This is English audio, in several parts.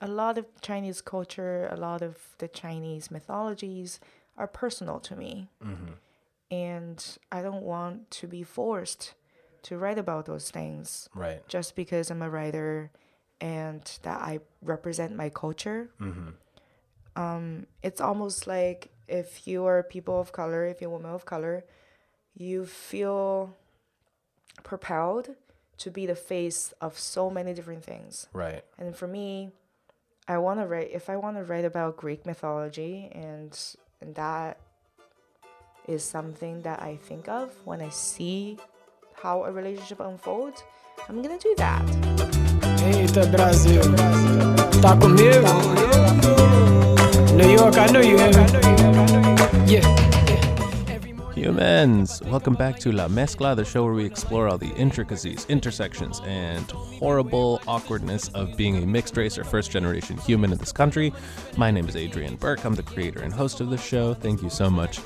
a lot of Chinese culture, a lot of the Chinese mythologies are personal to me. And I don't want to be forced to write about those things Right. just because I'm a writer and that I represent my culture. Um, it's almost like if you are people of color, if you're a woman of color, you feel propelled to be the face of so many different things. Right. And for me, I want to write if I want to write about Greek mythology and that is something that I think of when I see how a relationship unfolds, I'm going to do that. Eita, Brasil. Tá comigo? New York, I know you. Yeah. Humans, welcome back to La Mezcla, the show where we explore all the intricacies, intersections, and horrible awkwardness of being a mixed race or first generation human in this country. My name is Adrian Burke. I'm the creator and host of the show. Thank you so much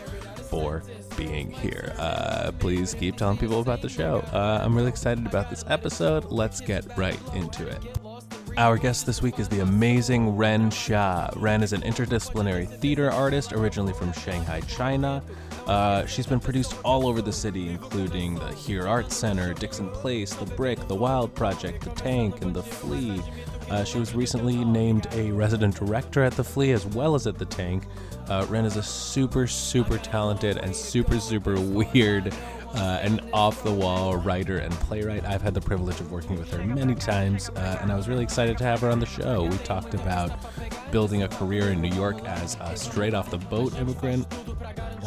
for being here. Uh, please keep telling people about the show. Uh, I'm really excited about this episode. Let's get right into it. Our guest this week is the amazing Ran Xia. Ran is an interdisciplinary theater artist originally from Shanghai, China. Uh, she's been produced all over the city, including the Here Arts Center, Dixon Place, The Brick, The Wild Project, The Tank, and The Flea. Uh, she was recently named a resident director at The Flea as well as at The Tank. Uh, Ran is a super, super talented and super, super weird uh, off the wall writer and playwright. I've had the privilege of working with her many times, uh, and I was really excited to have her on the show. We talked about building a career in New York as a straight off the boat immigrant,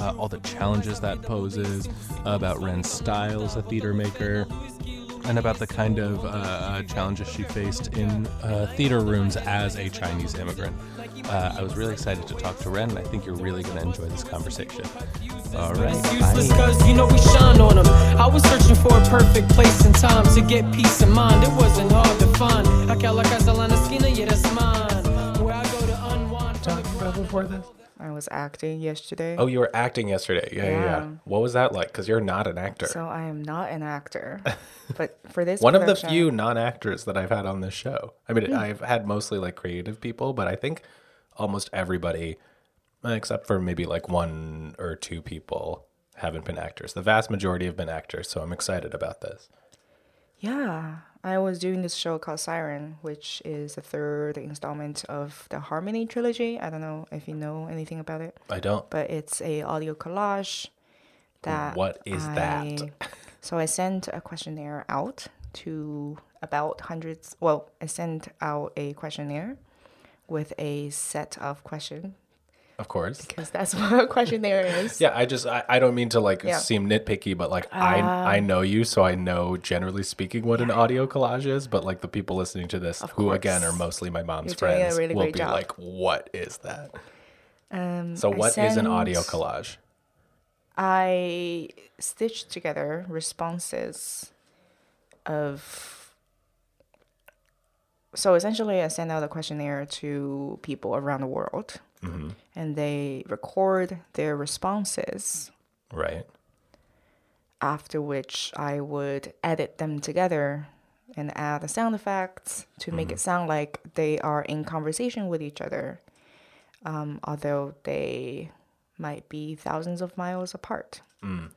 uh, all the challenges that poses, about Ran's style as a theater maker. And about the kind of uh, uh, challenges she faced in uh, theater rooms as a Chinese immigrant. Uh, I was really excited to talk to Ran, and I think you're really going to enjoy this conversation. All right. Useless bye. cause you know we shine on them. I was searching for a perfect place and time to get peace of mind. It wasn't hard to find. Aquela casa lá na esquina, yeah, that's mine. Where I go to unwind. Talking about before this? I was acting yesterday. Oh, you were acting yesterday. Yeah, yeah. yeah. What was that like? Because you're not an actor. So I am not an actor. but for this One of the few non-actors that I've had on this show. I mean, hmm. I've had mostly like creative people, but I think almost everybody, except for maybe like one or two people, haven't been actors. The vast majority have been actors, so I'm excited about this. Yeah, I was doing this show called Siren, which is the third installment of the Harmony trilogy. I don't know if you know anything about it, I don't. but it's a audio collage that What is that? So I sent a questionnaire out to about hundreds. Well, I sent out a questionnaire with a set of questions Of course. because that's what a questionnaire is. Yeah, I just I, I don't mean to like Yeah. seem nitpicky, but like I I know you, so I know generally speaking what an audio collage is. But like the people listening to this, who again are mostly my mom's friends, really will be job. like, "What is that?" Um, So what is an audio collage? I stitched together responses of. So essentially, I send out a questionnaire to people around the world, mm-hmm. and they record their responses. Right. After which, I would edit them together and add the sound effects to make mm-hmm. it sound like they are in conversation with each other, um, although they might be thousands of miles apart. Mm.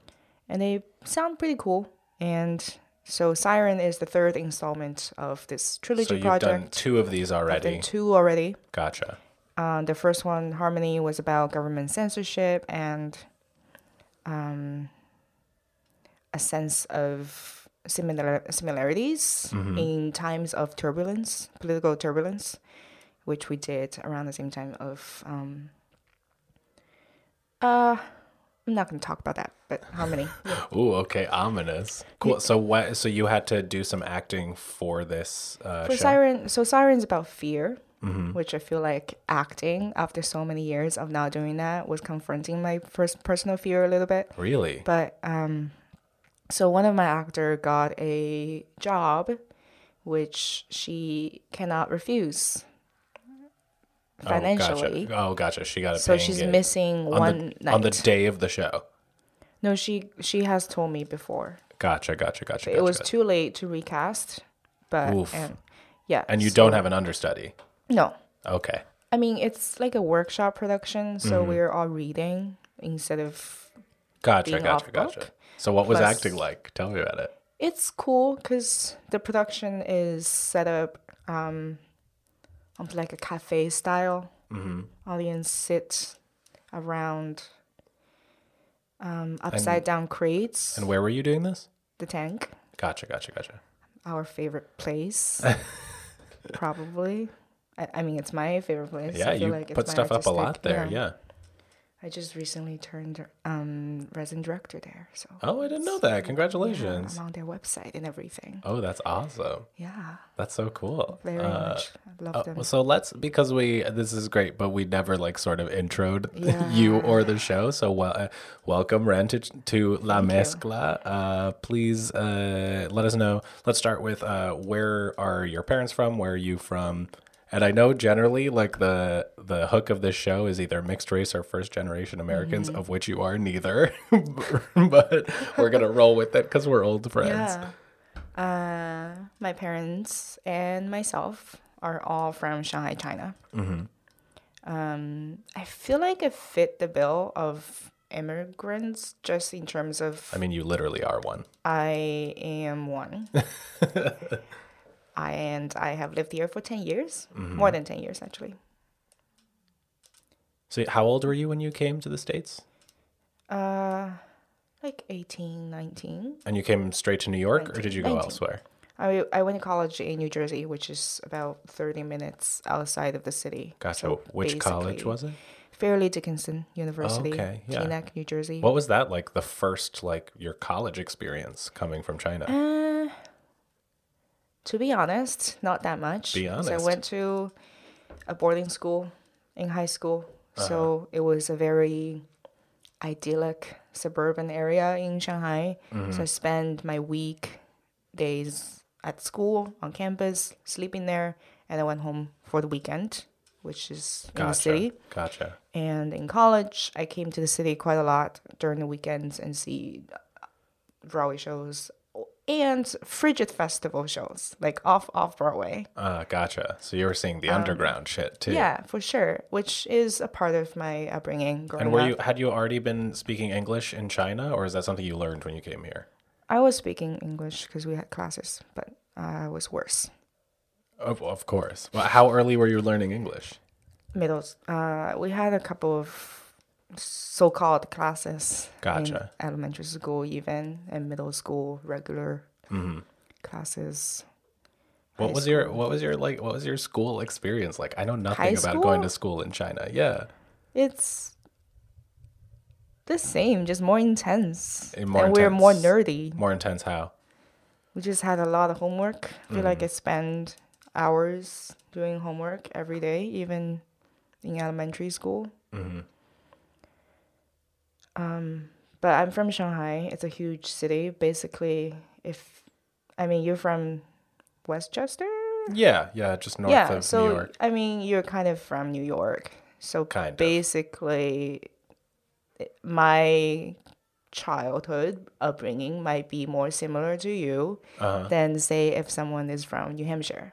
And they sound pretty cool. And so, Siren is the third installment of this trilogy So you've project. done two of these I've already. done two already. Gotcha. Uh, the first one, Harmony, was about government censorship and um, a sense of similar similarities in times of turbulence, political turbulence, which we did around the same time of. Um, uh, I'm not going to talk about that, but Harmony. Ooh, okay, ominous. Cool. So what? So you had to do some acting for this uh, For show. Siren, so Siren's about fear, which I feel like acting after so many years of not doing that was confronting my first personal fear a little bit. Really? But um, so one of my actor got a job, which she cannot refuse financially. Oh, gotcha. Oh, gotcha. She got a So she's gig missing on one the, night. on the day of the show. no, she she has told me before. Gotcha, gotcha, gotcha. It was gotcha. too late to recast, but Oof. and yeah. And you so- don't have an understudy. No, Okay. I mean it's like a workshop production, so Mm-hmm. we're all reading instead of. Gotcha, gotcha, gotcha. So what was plus- acting like? Tell me about it. It's cool because the production is set up um, on like a cafe style. Mm-hmm. Audience sit around um, upside down crates. And where were you doing this? the tank, Gotcha, gotcha, gotcha. our favorite place, probably. I, I mean, it's my favorite place. Yeah, I feel you like it's put stuff up a lot there. Yeah. I just recently turned um, resident director there, so Oh, I didn't know that. yeah, Congratulations. I'm on their website and everything. Oh, that's awesome. Yeah, That's so cool. very Uh, much. I love Uh, them. so let's because we this is great, but we never like sort of introed Yeah. you or the show. So well, uh, welcome, Ran, to, to La Thank. Mezcla. Uh, please uh, let us know. Let's start with uh, where are your parents from? Where are you from? And I know generally, like the the hook of this show is either mixed race or first generation Americans, Mm-hmm. of which you are neither. but we're gonna roll with it because we're old friends. Yeah. Uh, my parents and myself are all from Shanghai, China. Mm-hmm. Um, I feel like I fit the bill of immigrants just in terms of I mean, you literally are one. I am one. I and I have lived here for 10 years, Mm-hmm. more than 10 years actually. So, how old were you when you came to the states? Uh, like 18, 19. And you came straight to New York, or did you go 19. elsewhere? I, I went to college in New Jersey, which is about 30 minutes outside of the city. Gotcha. So Which college was it? Fairleigh Dickinson University, okay, yeah. Teaneck, New Jersey. What was that like? The first like your college experience coming from China? Uh, to be honest, not that much. Be honest. I went to a boarding school in high school, Uh-huh. so it was a very idyllic suburban area in Shanghai. Mm-hmm. So I spent my week days at school on campus, sleeping there, and I went home for the weekend, which is in the city. Gotcha. And in college, I came to the city quite a lot during the weekends and see Broadway shows and Frigid Festival shows, like off off Broadway. Uh, gotcha. So you were seeing the underground shit too. Um, Yeah, for sure. Which is a part of my upbringing growing And were up. you had you already been speaking English in China, or is that something you learned when you came here? I was speaking English because we had classes, but I was worse. Of, of course. Well, how early were you learning English? Middles. Uh, we had a couple of so-called classes Gotcha. in elementary school, even and middle school regular classes. What was your what was your like what was your school experience like? I know nothing High about going to school? school in China. Yeah. It's the same, just more intense. And more and we're more nerdy. More intense how? We just had a lot of homework. I feel like Mm. I spend hours doing homework every day, even in elementary school. Mm-hmm. Um, but I'm from Shanghai. It's a huge city. Basically, if I mean you're from Westchester, Yeah, yeah, just north yeah. of So New York. I mean you're kind of from New York. So Kind of. basically, my childhood upbringing might be more similar to you Uh-huh. than say if someone is from New Hampshire.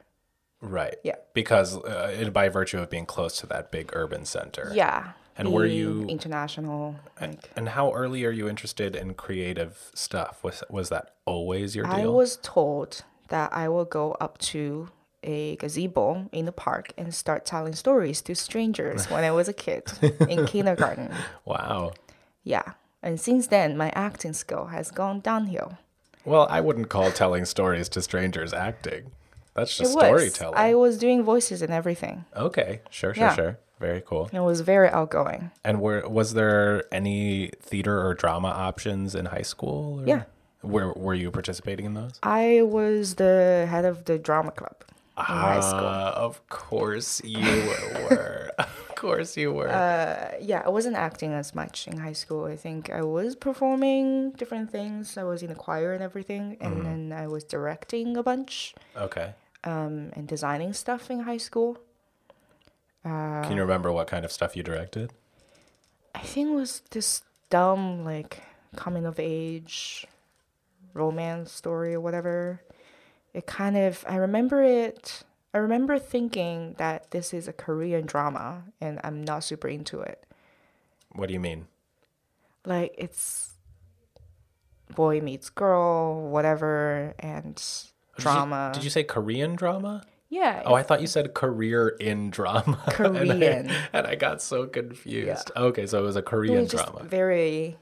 Right. Yeah. Because uh, it, by virtue of being close to that big urban center. Yeah. And were you- international? Like And how early are you interested in creative stuff? Was was that always your deal? I was told that I will go up to a gazebo in the park and start telling stories to strangers when I was a kid in kindergarten. wow. Yeah. And since then, my acting skill has gone downhill. Well, I wouldn't call telling stories to strangers acting. That's just storytelling. I was doing voices and everything. Okay, sure, sure, Yeah. sure. Very cool. It was very outgoing. And were was there any theater or drama options in high school? or- Yeah. Were were you participating in those? I was the head of the drama club in high school. Ah, of course you were. of course you were. Uh, yeah, I wasn't acting as much in high school. I think I was performing different things. I was in the choir and everything, and Mm-hmm. then I was directing a bunch okay. um, and designing stuff in high school. Uh, Can you remember what kind of stuff you directed? I think it was this dumb like coming of age romance story or whatever. It kind of I remember it I remember thinking that this is a Korean drama and I'm not super into it. What do you mean? Like it's boy meets girl, whatever, and Did you- drama. Did you, say Korean drama? Yeah. Oh, I thought you said career in drama. and, I, Korean. and I got so confused. Okay, so it was a it Korean was just drama. very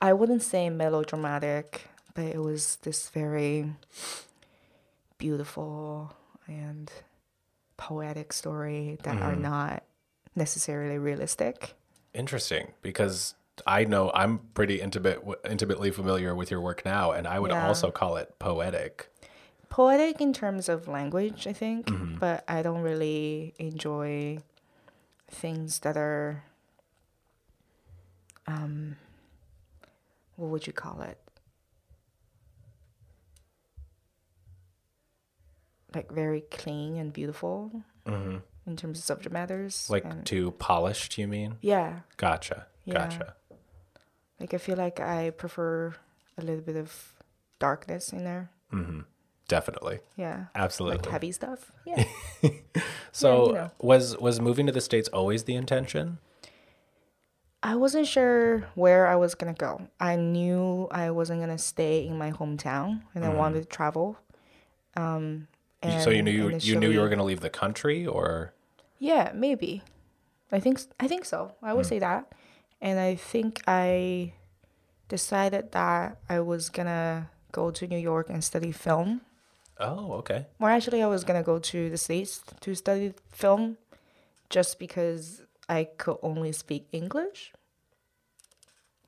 I wouldn't say melodramatic, but it was this very beautiful and poetic story that are Mm-hmm. not necessarily realistic. Interesting, because I know I'm pretty intimate, intimately familiar with your work now, and I would Yeah. also call it poetic. Poetic in terms of language, I think, Mm-hmm. but I don't really enjoy things that are um what would you call it? Like very clean and beautiful in terms of subject matters. Mm-hmm. Like and- too polished, you mean? yeah, Gotcha. Yeah. Gotcha. like I feel like I prefer a little bit of darkness in there. Definitely. Yeah, Absolutely. like heavy stuff. Yeah. So you know. was was moving to the states always the intention? I wasn't sure where I was gonna go. I knew I wasn't gonna stay in my hometown, and I wanted to travel. Um, so you knew you, you knew you were going to leave the country, or Yeah, maybe. I think I think so. I would say that, and I think I decided that I was gonna go to New York and study film. Oh, okay, Well, actually, I was gonna go to the states to study film, just because I could only speak English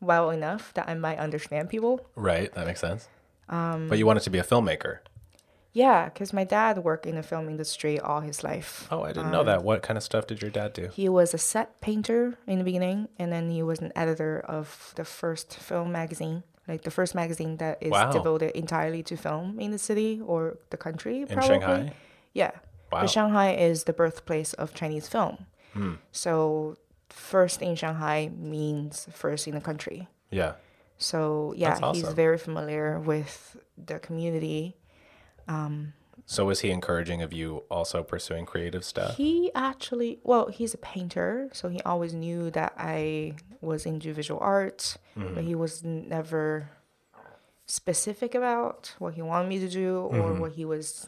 well enough that I might understand people. right, that makes sense. Um, but you wanted to be a filmmaker. Yeah, because my dad worked in the film industry all his life. Oh, I didn't Um, know that. What kind of stuff did your dad do? He was a set painter in the beginning, and then he was an editor of the first film magazine, like the first magazine that is Wow. devoted entirely to film in the city or the country. Probably. In. Shanghai? Yeah. Wow. But Shanghai is the birthplace of Chinese film. Hmm. So first in Shanghai means first in the country. Yeah. So yeah, That's he's very familiar with the community. So was he encouraging of you also pursuing creative stuff? He actually, well, he's a painter, so he always knew that I was into visual art, Mm-hmm. but he was never specific about what he wanted me to do or Mm-hmm. what he was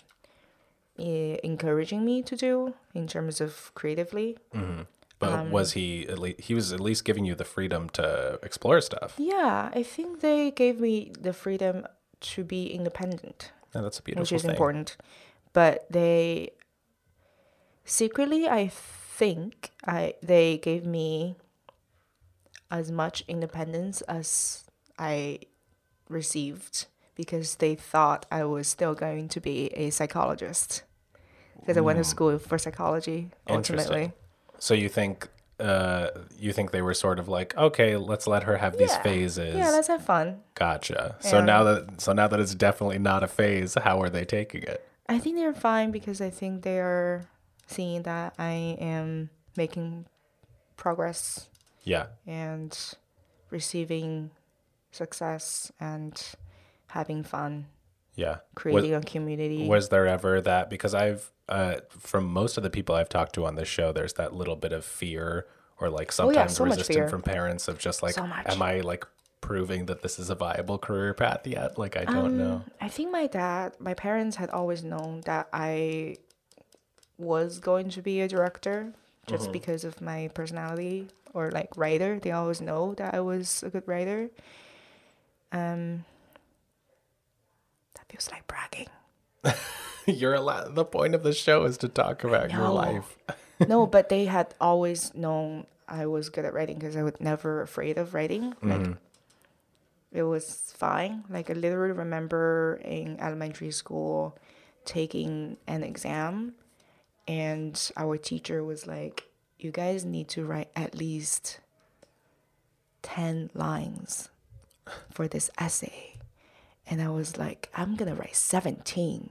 eh, encouraging me to do in terms of creatively. But um, was he at least he was at least giving you the freedom to explore stuff? Yeah, I think they gave me the freedom to be independent. Yeah, that's a beautiful which is thing. important. But they secretly, I think, I they gave me as much independence as I received because they thought I was still going to be a psychologist because I went to mm. school for psychology ultimately. Interesting. So you think uh you think they were sort of like, okay, let's let her have these Yeah. phases. Yeah, let's have fun. gotcha. So now that so now that it's definitely not a phase, how are they taking it? I think they're fine because I think they are seeing that I am making progress Yeah. and receiving success and having fun, Yeah. creating Was, a community. was there ever that because I've uh from most of the people I've talked to on this show, there's that little bit of fear or like Oh, yeah, sometimes so much resistance from parents of just like So am I like proving that this is a viable career path yet? Like I don't know. Um, I think my dad, my parents had always known that I was going to be a director Mm-hmm. just because of my personality or like writer. They always know that I was a good writer. Um, feels like bragging. You're allowed the point of the show is to talk about your life. no, but they had always known I was good at writing because I was never afraid of writing. Mm. Like it was fine. Like I literally remember in elementary school taking an exam and our teacher was like, You guys need to write at least ten lines for this essay. And I was like, I'm gonna write seventeen.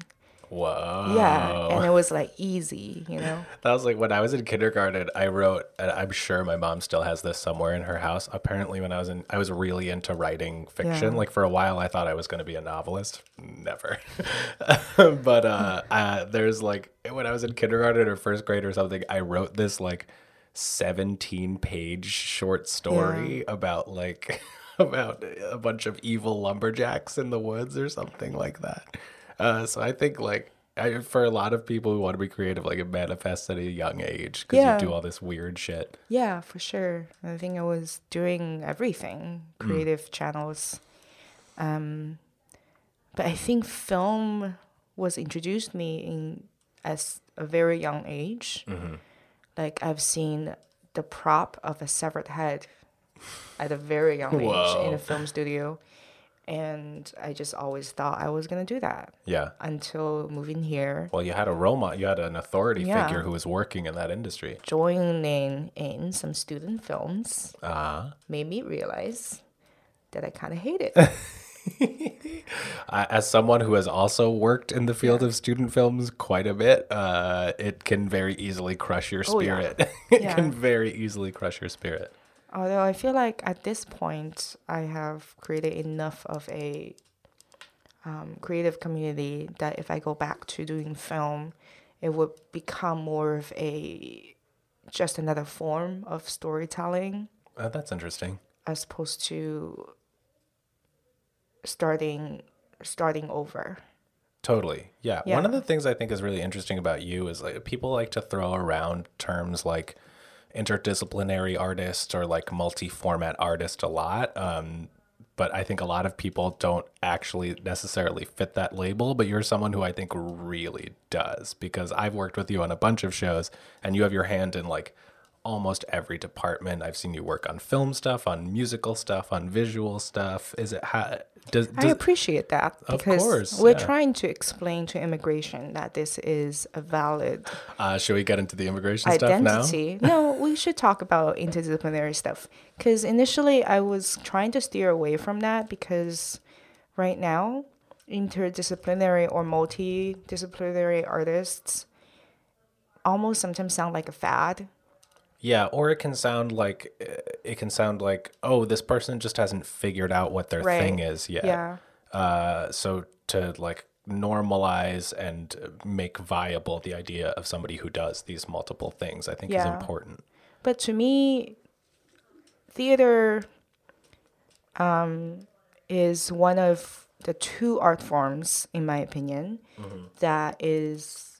Whoa. Yeah, and it was like easy, you know. That was like when I was in kindergarten, I wrote, and I'm sure my mom still has this somewhere in her house. Apparently, when I was in, I was really into writing fiction. Yeah. Like for a while, I thought I was going to be a novelist. Never. but uh, uh, there's like, when I was in kindergarten or first grade or something, I wrote this like 17 page short story about like, about a bunch of evil lumberjacks in the woods or something like that. Uh, so I think like I, for a lot of people who want to be creative, like it manifests at a young age because Yeah. you do all this weird shit. Yeah, for sure. I think I was doing everything, creative channels. Um, but I think film was introduced me in as a very young age. Like I've seen the prop of a severed head at a very young age in a film studio, and I just always thought I was gonna do that Yeah. until moving here. Well, you had a role model, you had an authority Yeah. figure who was working in that industry. Joining in some student films Uh, made me realize that I kind of hate it. As someone who has also worked in the field of student films quite a bit, uh, it can very easily crush your Oh, yeah. spirit. it Yeah. can very easily crush your spirit. Although I feel like at this point I have created enough of a um, creative community that if I go back to doing film, it would become more of a just another form of storytelling Uh, that's interesting. as opposed to starting starting over. Totally. Yeah. Yeah. One of the things I think is really interesting about you is like people like to throw around terms like interdisciplinary artist or like multi-format artist a lot. Um, but I think a lot of people don't actually necessarily fit that label. But you're someone who I think really does because I've worked with you on a bunch of shows and you have your hand in like almost every department. I've seen you work on film stuff, on musical stuff, on visual stuff. Is it how does, I appreciate that Of because course, we're yeah. trying to explain to immigration that this is a valid uh, should we get into the immigration stuff now? identity. no, we should talk about interdisciplinary stuff because initially I was trying to steer away from that because right now interdisciplinary or multidisciplinary artists almost sometimes sound like a fad. Yeah, or it can sound like uh, it can sound like oh, this person just hasn't figured out what their Right. thing is yet. Yeah. Uh, so to like normalize and make viable the idea of somebody who does these multiple things, I think is important. But to me, theater um, is one of the two art forms, in my opinion, that is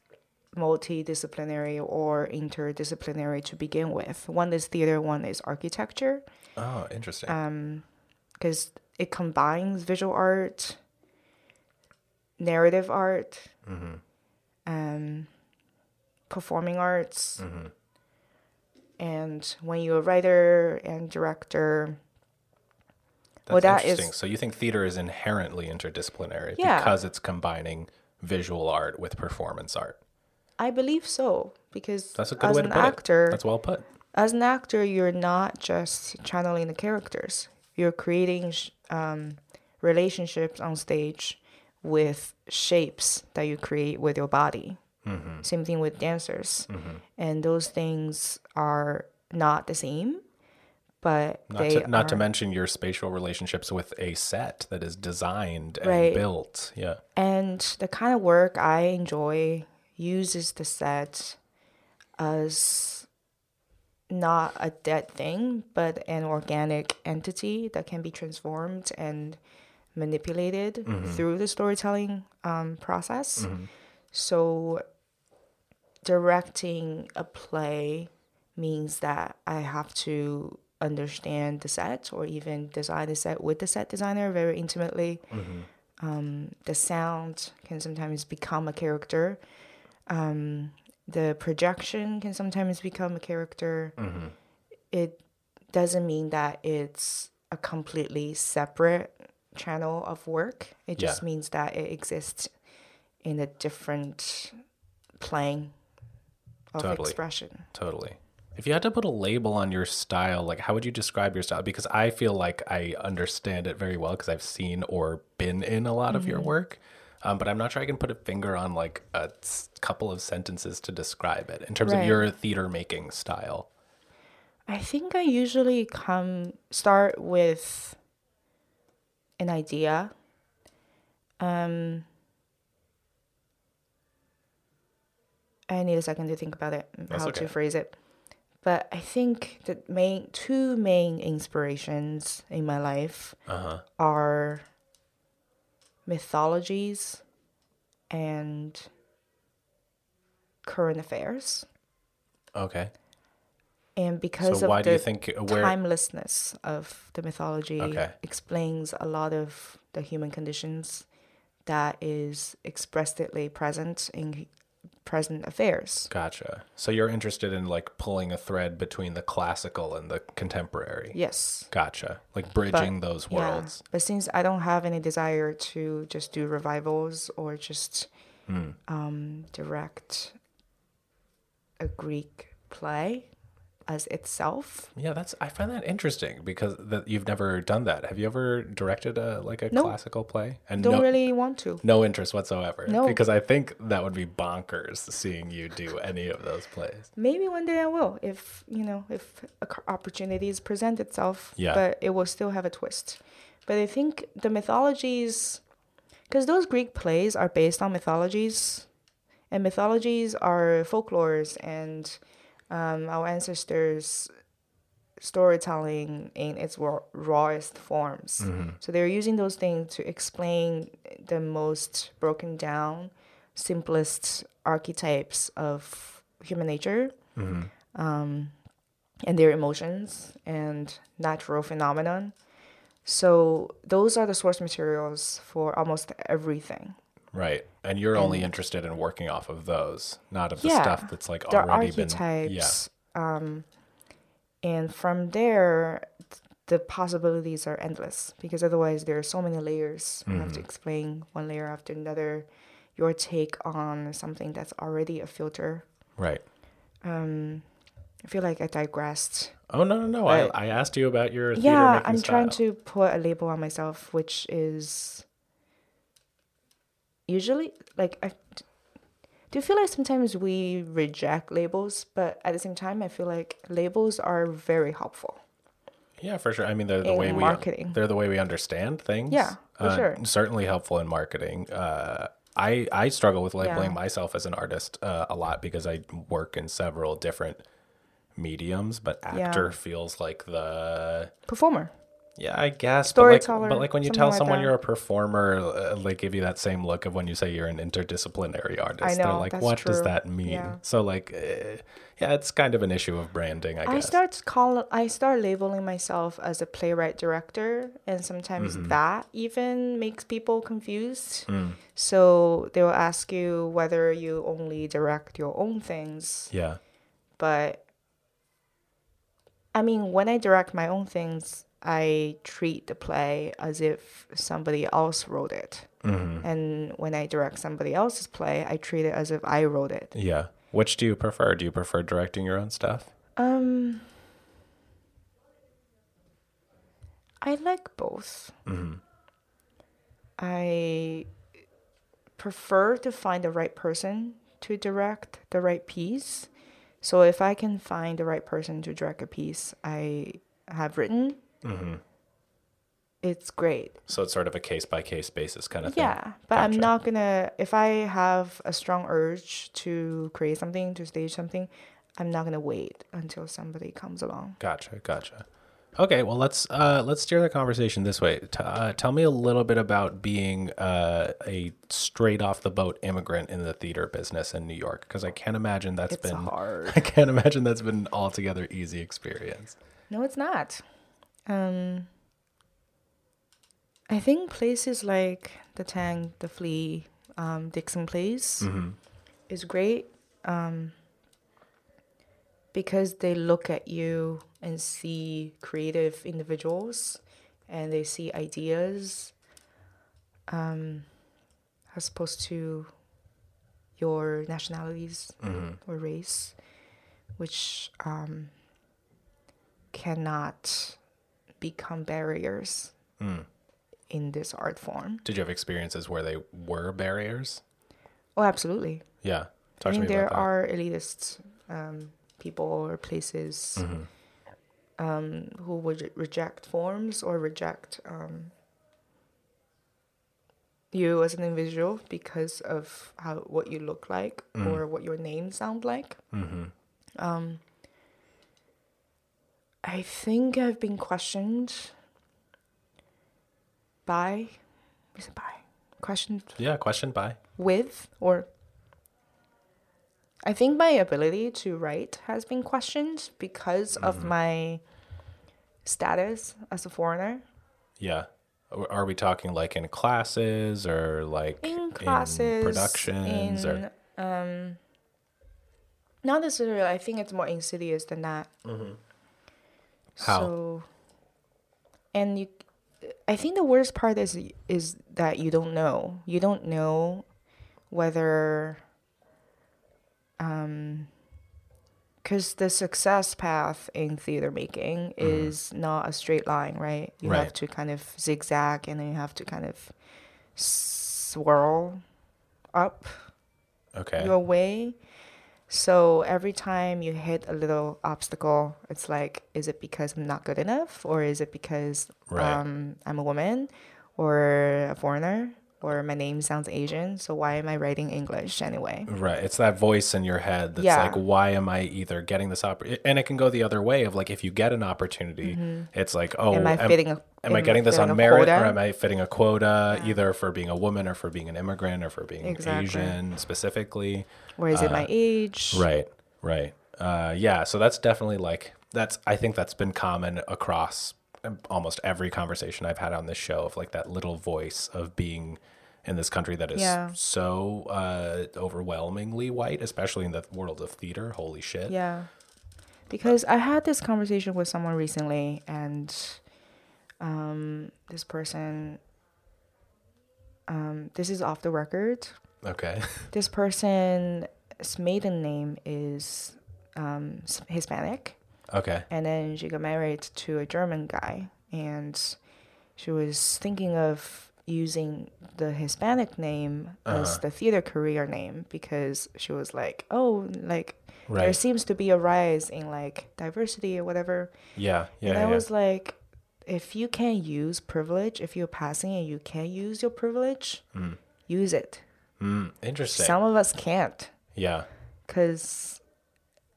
multidisciplinary or interdisciplinary to begin with. One is theater, one is architecture, Oh, interesting. Um, because it combines visual art, narrative art, um, performing arts. And when you're a writer and director, That's well, that is- interesting. so you think theater is inherently interdisciplinary Yeah. because it's combining visual art with performance art. I believe so because That's a good as way an put actor, it. That's well put. as an actor, you're not just channeling the characters. You're creating um, relationships on stage with shapes that you create with your body. Mm-hmm. Same thing with dancers, and those things are not the same, but Not they to, not to mention your spatial relationships with a set that is designed and Right. built. Yeah. And the kind of work I enjoy uses the set as not a dead thing, but an organic entity that can be transformed and manipulated mm-hmm. through the storytelling um, process. Mm-hmm. So, directing a play means that I have to understand the set or even design the set with the set designer very intimately mm-hmm. um, the sound can sometimes become a character. Um, the projection can sometimes become a character. It doesn't mean that it's a completely separate channel of work. It just Yeah. means that it exists in a different plane of Totally. expression. Totally. If you had to put a label on your style, like how would you describe your style? Because I feel like I understand it very well because I've seen or been in a lot of your Mm-hmm. work. Um, but I'm not sure I can put a finger on like a couple of sentences to describe it in terms of your theater making style. I think I usually come start with an idea. Um, I need a second to think about it, and how okay. to phrase it. But I think the main two main inspirations in my life Uh huh. are mythologies and current affairs. Okay. And because So of the think where? timelessness of the mythology Okay. explains a lot of the human conditions that is expressly present in present affairs. Gotcha. So you're interested in like pulling a thread between the classical and the contemporary. Yes. Gotcha. Like bridging those Yeah. worlds. But since I don't have any desire to just do revivals or just Hmm. um, direct a Greek play as itself, Yeah, that's I find that interesting because that you've never done that. Have you ever directed a like a No. classical play? And don't no, really want to. no interest whatsoever. No. Because I think that would be bonkers seeing you do any of those plays. Maybe one day I will, if you know, if opportunities present itself. Yeah. But it will still have a twist. But I think the mythologies, because those Greek plays are based on mythologies, and mythologies are folklores and um, our ancestors' storytelling in its rawest forms. So they're using those things to explain the most broken down, simplest archetypes of human nature um, and their emotions and natural phenomenon. So those are the source materials for almost everything. Right. And you're only interested in working off of those, not of the Yeah. stuff that's like already been archetypes. Um, and from there, the possibilities are endless because otherwise there are so many layers. You Mm-hmm. have to explain one layer after another, your take on something that's already a filter. Yeah. Right. I feel like I digressed. Oh no no no! I, But- I asked you about your Yeah, I'm trying to put a label on myself, which is usually like I do you feel like sometimes we reject labels, but at the same time, I feel like labels are very helpful. Yeah, for sure. I mean, they're the in way we marketing. they're the way we understand things. Yeah, for Uh, sure. Certainly helpful in marketing. Uh, I I struggle with labeling Yeah. myself as an artist uh, a lot because I work in several different mediums, but Yeah. actor feels like the Performer. Yeah, I guess. But like, but like when you tell like someone that. you're a performer, uh, they give you that same look of when you say you're an interdisciplinary artist. I know, They're like, what does that mean? Yeah. So like, uh, yeah, it's kind of an issue of branding, I guess. I start call I start labeling myself as a playwright director, and sometimes Mm-hmm. that even makes people confused. Mm. So they will ask you whether you only direct your own things, yeah. but I mean, when I direct my own things, I treat the play as if somebody else wrote it. Mm-hmm. And when I direct somebody else's play, I treat it as if I wrote it. Yeah. Which do you prefer? Do you prefer directing your own stuff? Um, I like both. Mm-hmm. I prefer to find the right person to direct the right piece. So if I can find the right person to direct a piece I have written, Mm-hmm. it's great. So it's sort of a case by case basis kind of thing. Yeah, but I'm not gonna. If I have a strong urge to create something, to stage something, I'm not gonna wait until somebody comes along. Gotcha, gotcha. Okay, well let's uh, let's steer the conversation this way. T- uh, tell me a little bit about being uh, a straight off the boat immigrant in the theater business in New York, because I can't imagine that's It's been hard. I can't imagine that's been an altogether easy experience. No, it's not. Um, I think places like the Tank, the Flea, um, Dixon Place is great um, because they look at you and see creative individuals and they see ideas um, as opposed to your nationalities or race, which um, cannot become barriers in this art form. Did you have experiences where they were barriers? Oh, absolutely. Yeah. I Talk to mean, me there are elitist um, people or places Mm-hmm. um, who would reject forms or reject um, you as an individual because of how what you look like Mm. or what your name sound like. Mm-hmm. I think I've been questioned by, is it by? Questioned Yeah, question by. with or I think my ability to write has been questioned because of my status as a foreigner. Yeah. Are we talking like in classes or like In classes, productions in, or um, not necessarily. I think it's more insidious than that. How? So, and you, I think the worst part is is that you don't know. You don't know whether, um, because the success path in theater making is not a straight line, right? You Right. have to kind of zigzag, and then you have to kind of swirl up okay. your way. So every time you hit a little obstacle, it's like, is it because I'm not good enough, or is it because Right. um, I'm a woman, or a foreigner, or my name sounds Asian? So why am I writing English anyway? Right. It's that voice in your head that's Yeah. like, why am I either getting this opportunity? And it can go the other way of like, if you get an opportunity, it's like, oh, Mm-hmm. Am I fitting a- am I am getting this on merit quota? or am I fitting a quota either for being a woman or for being an immigrant or for being Exactly. Asian specifically? Or is it my age? Right. Right. Uh, yeah. So that's definitely like, that's, I think that's been common across almost every conversation I've had on this show of like that little voice of being in this country that is Yeah. so uh, overwhelmingly white, especially in the world of theater. Holy shit. Yeah. Because I had this conversation with someone recently, and um, this person, um, this is off the record. Okay. This person's maiden name is um, Hispanic, okay. and then she got married to a German guy, and she was thinking of using the Hispanic name as Uh-huh. the theater career name because she was like, oh, like there seems to be a rise in like diversity or whatever. Yeah. Yeah. and I yeah. was like, if you can't use privilege, if you're passing and you can't use your privilege, use it. Mm, interesting. Some of us can't yeah. because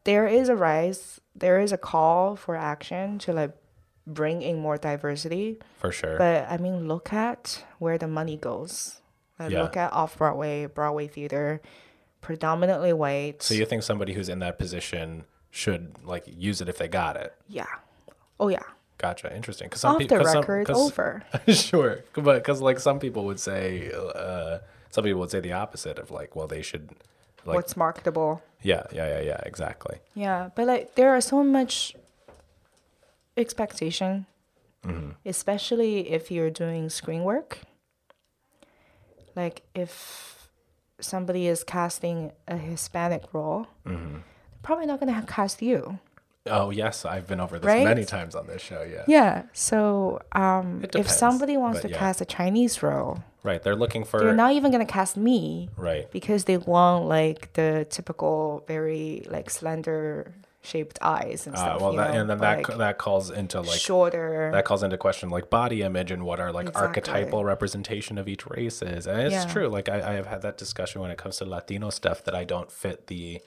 there is a rise, there is a call for action to like bring in more diversity. For sure. But I mean, look at where the money goes. Like, Yeah. Look at off Broadway, Broadway theater, predominantly white. so you think somebody who's in that position should like use it if they got it? yeah. Oh yeah. Gotcha. Interesting. Because some Off people, the record, over. sure, but because like some people would say, uh, some people would say the opposite of like, well, they should, like, What's marketable? yeah, yeah, yeah, yeah, exactly. Yeah, but like there are so much expectation, Mm-hmm. especially if you're doing screen work. Like if somebody is casting a Hispanic role, Mm-hmm. they're probably not gonna cast you. Oh yes, I've been over this Right? many times on this show. Yeah, Yeah. So um, It if somebody wants to yeah. cast a Chinese role, right. They're looking for they're not even gonna cast me right. because they want like the typical very like slender shaped eyes and Uh, stuff. well, that, know, and then that like, that calls into like shorter. that calls into question like body image and what are like Exactly. archetypal representation of each race is. And it's Yeah. true. Like I, I have had that discussion when it comes to Latino stuff that I don't fit the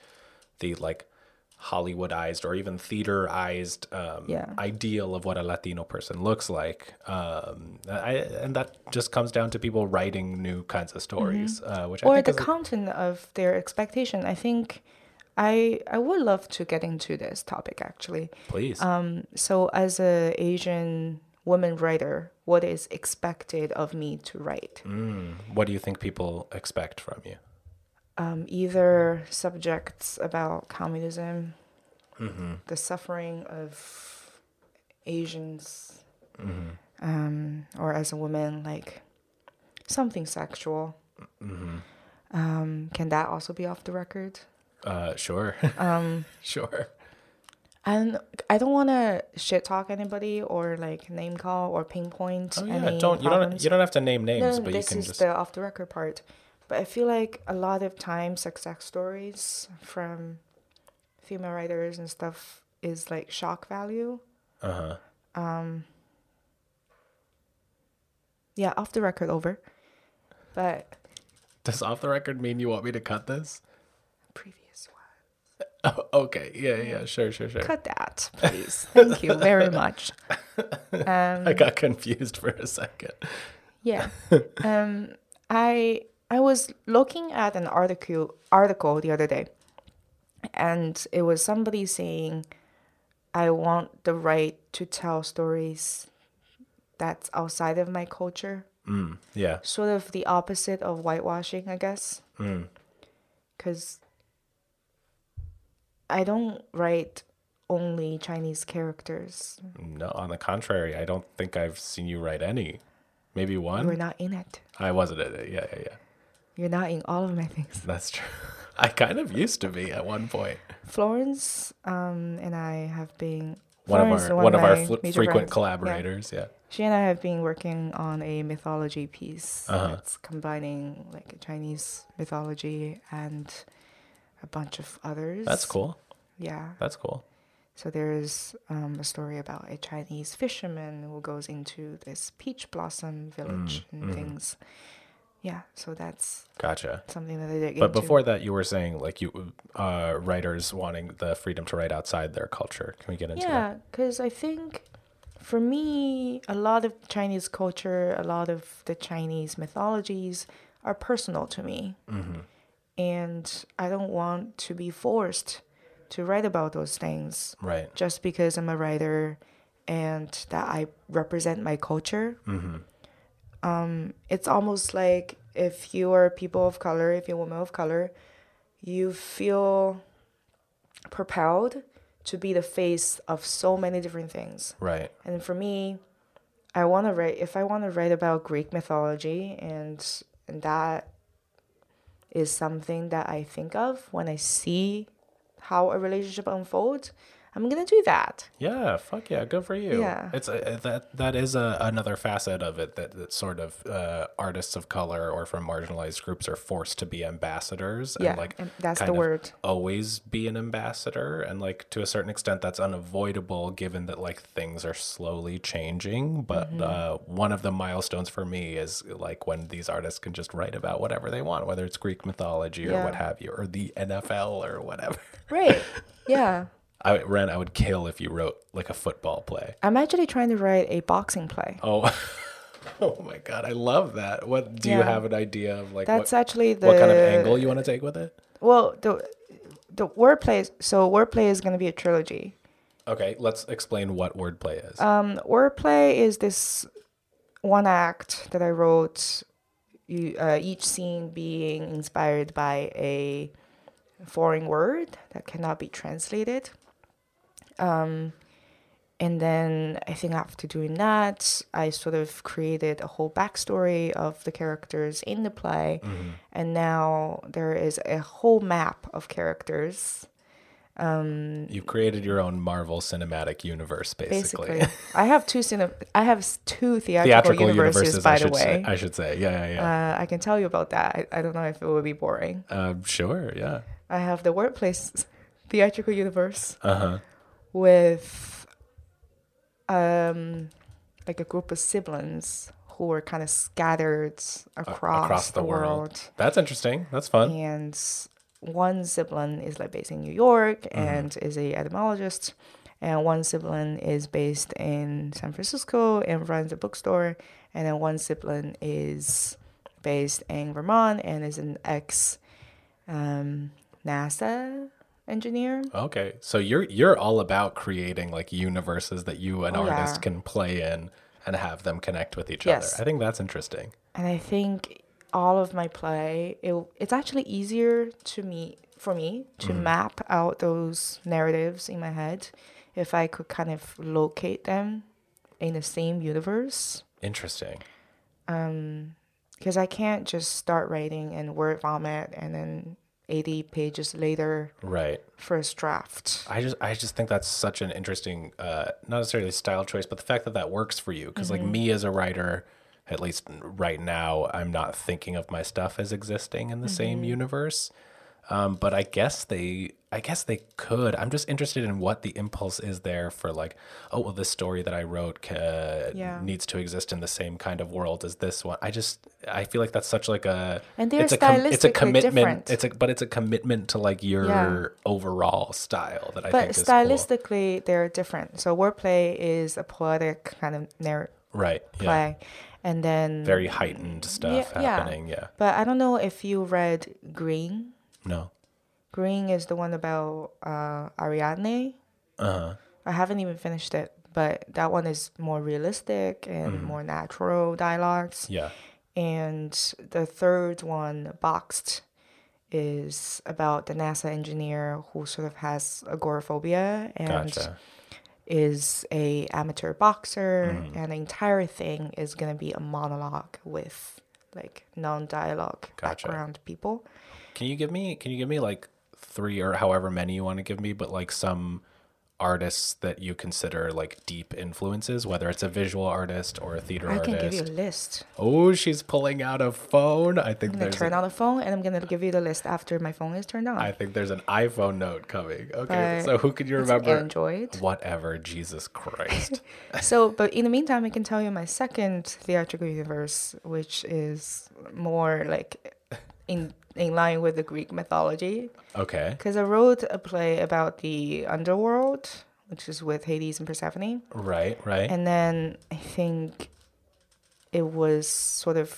the like Hollywoodized or even theaterized um, Yeah. ideal of what a Latino person looks like. Um, I, and that just comes down to people writing new kinds of stories, uh, which I Mm-hmm. or the content of their expectation. I think I I would love to get into this topic actually. please. Um, so as a Asian woman writer, what is expected of me to write? Mm, what do you think people expect from you? Um, either subjects about communism, Mm-hmm. the suffering of Asians, Mm-hmm. um, or as a woman, like something sexual. Mm-hmm. Um, can that also be off the record? Uh, sure, Um, sure. And I don't want to shit talk anybody or like name call or pinpoint Oh yeah, don't you don't you don't have to name names, no, but you this can is just the off the record part. But I feel like a lot of times success stories from female writers and stuff is like shock value. uh huh. Um. Yeah, off the record over. But Does off the record mean you want me to cut this? previous one. Oh, okay. Yeah, yeah. Sure, sure, sure. Cut that, please. Thank you very much. Um, I got confused for a second. Yeah. um, I I was looking at an article article the other day, and it was somebody saying, "I want the right to tell stories that's outside of my culture." Mm, yeah. Sort of the opposite of whitewashing, I guess. Mm. Because I don't write only Chinese characters. No, on the contrary, I don't think I've seen you write any. Maybe one. We're not in it. I wasn't in it. Yeah, yeah, yeah. You're not in all of my things. That's true. I kind of used to be at one point. Florence um, and I have been One Florence, of our one one of our fl- frequent. Yeah. collaborators. Yeah. She and I have been working on a mythology piece Uh-huh. that's combining like Chinese mythology and a bunch of others. That's cool. Yeah. That's cool. So there's um, a story about a Chinese fisherman who goes into this peach blossom village Mm, and mm-hmm. things. Yeah. So that's Gotcha. something that I dig But into. before that, you were saying like you uh, writers wanting the freedom to write outside their culture. Can we get into that? Yeah, because I think for me, a lot of Chinese culture, a lot of the Chinese mythologies are personal to me. Mm-hmm. And I don't want to be forced to write about those things Right. just because I'm a writer and that I represent my culture. Mm-hmm. Um, it's almost like if you are people of color, if you're a woman of color, you feel propelled to be the face of so many different things. Right. And for me, I want to write if I want to write about Greek mythology and and that is something that I think of when I see how a relationship unfolds, I'm going to do that. Yeah, fuck yeah, good for you. Yeah. it's a, that that is a, another facet of it that, that sort of uh, artists of color or from marginalized groups are forced to be ambassadors Yeah, and like and that's the word. always be an ambassador and like to a certain extent that's unavoidable given that like things are slowly changing but Mm-hmm. uh, one of the milestones for me is like when these artists can just write about whatever they want whether it's Greek mythology or what have you or the NFL or whatever. Right. yeah. I Ran, I would kill if you wrote like a football play. I'm actually trying to write a boxing play. Oh, oh my god, I love that. What do you Yeah. have an idea of like That's what, actually the what kind of angle you want to take with it? Well, the the wordplay. is- So wordplay is going to be a trilogy. Okay, let's explain what wordplay is. Um, wordplay is this one act that I wrote. You, uh, each scene being inspired by a foreign word that cannot be translated. Um, and then I think after doing that, I sort of created a whole backstory of the characters in the play, and now there is a whole map of characters. You've created your own Marvel cinematic universe, basically. Basically, I have two cine- I have two theatrical, Theatrical universes, universes, by I the way. say. I should say, yeah, yeah, yeah. uh, I can tell you about that. I, I don't know if it will be boring. Um, sure, yeah. I have the workplace theatrical universe Uh huh. With um like a group of siblings who were kind of scattered across, Across the, world. world. That's interesting. That's fun. and one sibling is like based in New York Mm-hmm. and is a etymologist, and one sibling is based in San Francisco and runs a bookstore, and then one sibling is based in Vermont and is an ex um, NASA engineer. Okay, so you're you're all about creating like universes that you an Oh, artist yeah. can play in and have them connect with each Yes. other. I think that's interesting. And I think all of my play, it, it's actually easier to me for me to map out those narratives in my head if I could kind of locate them in the same universe. Interesting. Um Because I can't just start writing and word vomit and then 80 pages later Right. first draft. I just I just think that's such an interesting uh not necessarily style choice, but the fact that that works for you because like me as a writer at least right now I'm not thinking of my stuff as existing in the same universe. Um, but I guess they I guess they could. I'm just interested in what the impulse is there for like, oh well, this story that I wrote ca- Yeah. needs to exist in the same kind of world as this one. I just I feel like that's such like a And they're it's a it's a commitment. different. It's a but it's a commitment to like your Yeah. overall style that I But think cool. stylistically, they're different. So wordplay is a poetic kind of narrative Right. Yeah. play, and then Very heightened stuff Yeah, yeah. happening. Yeah. But I don't know if you read Green. No. Green is the one about uh, Ariadne. Uh huh. I haven't even finished it, but that one is more realistic and more natural dialogues. Yeah. And the third one, Boxed, is about the NASA engineer who sort of has agoraphobia and Gotcha. is a amateur boxer, Mm. and the entire thing is gonna be a monologue with like non-dialogue Gotcha. background people. Can you give me? Can you give me like three or however many you want to give me, but like some artists that you consider like deep influences, whether it's a visual artist or a theater I artist. can give you a list. Oh, she's pulling out a phone. I think I'm gonna turn a- on the phone, and I'm gonna give you the list after my phone is turned on. I think there's an iPhone note coming. Okay, But so who can you remember? Android. Whatever, Jesus Christ. so, but in the meantime, I can tell you my second theatrical universe, which is more like in in line with the Greek mythology. Okay. Because I wrote a play about the underworld, which is with Hades and Persephone, Right, right. and then I think it was sort of.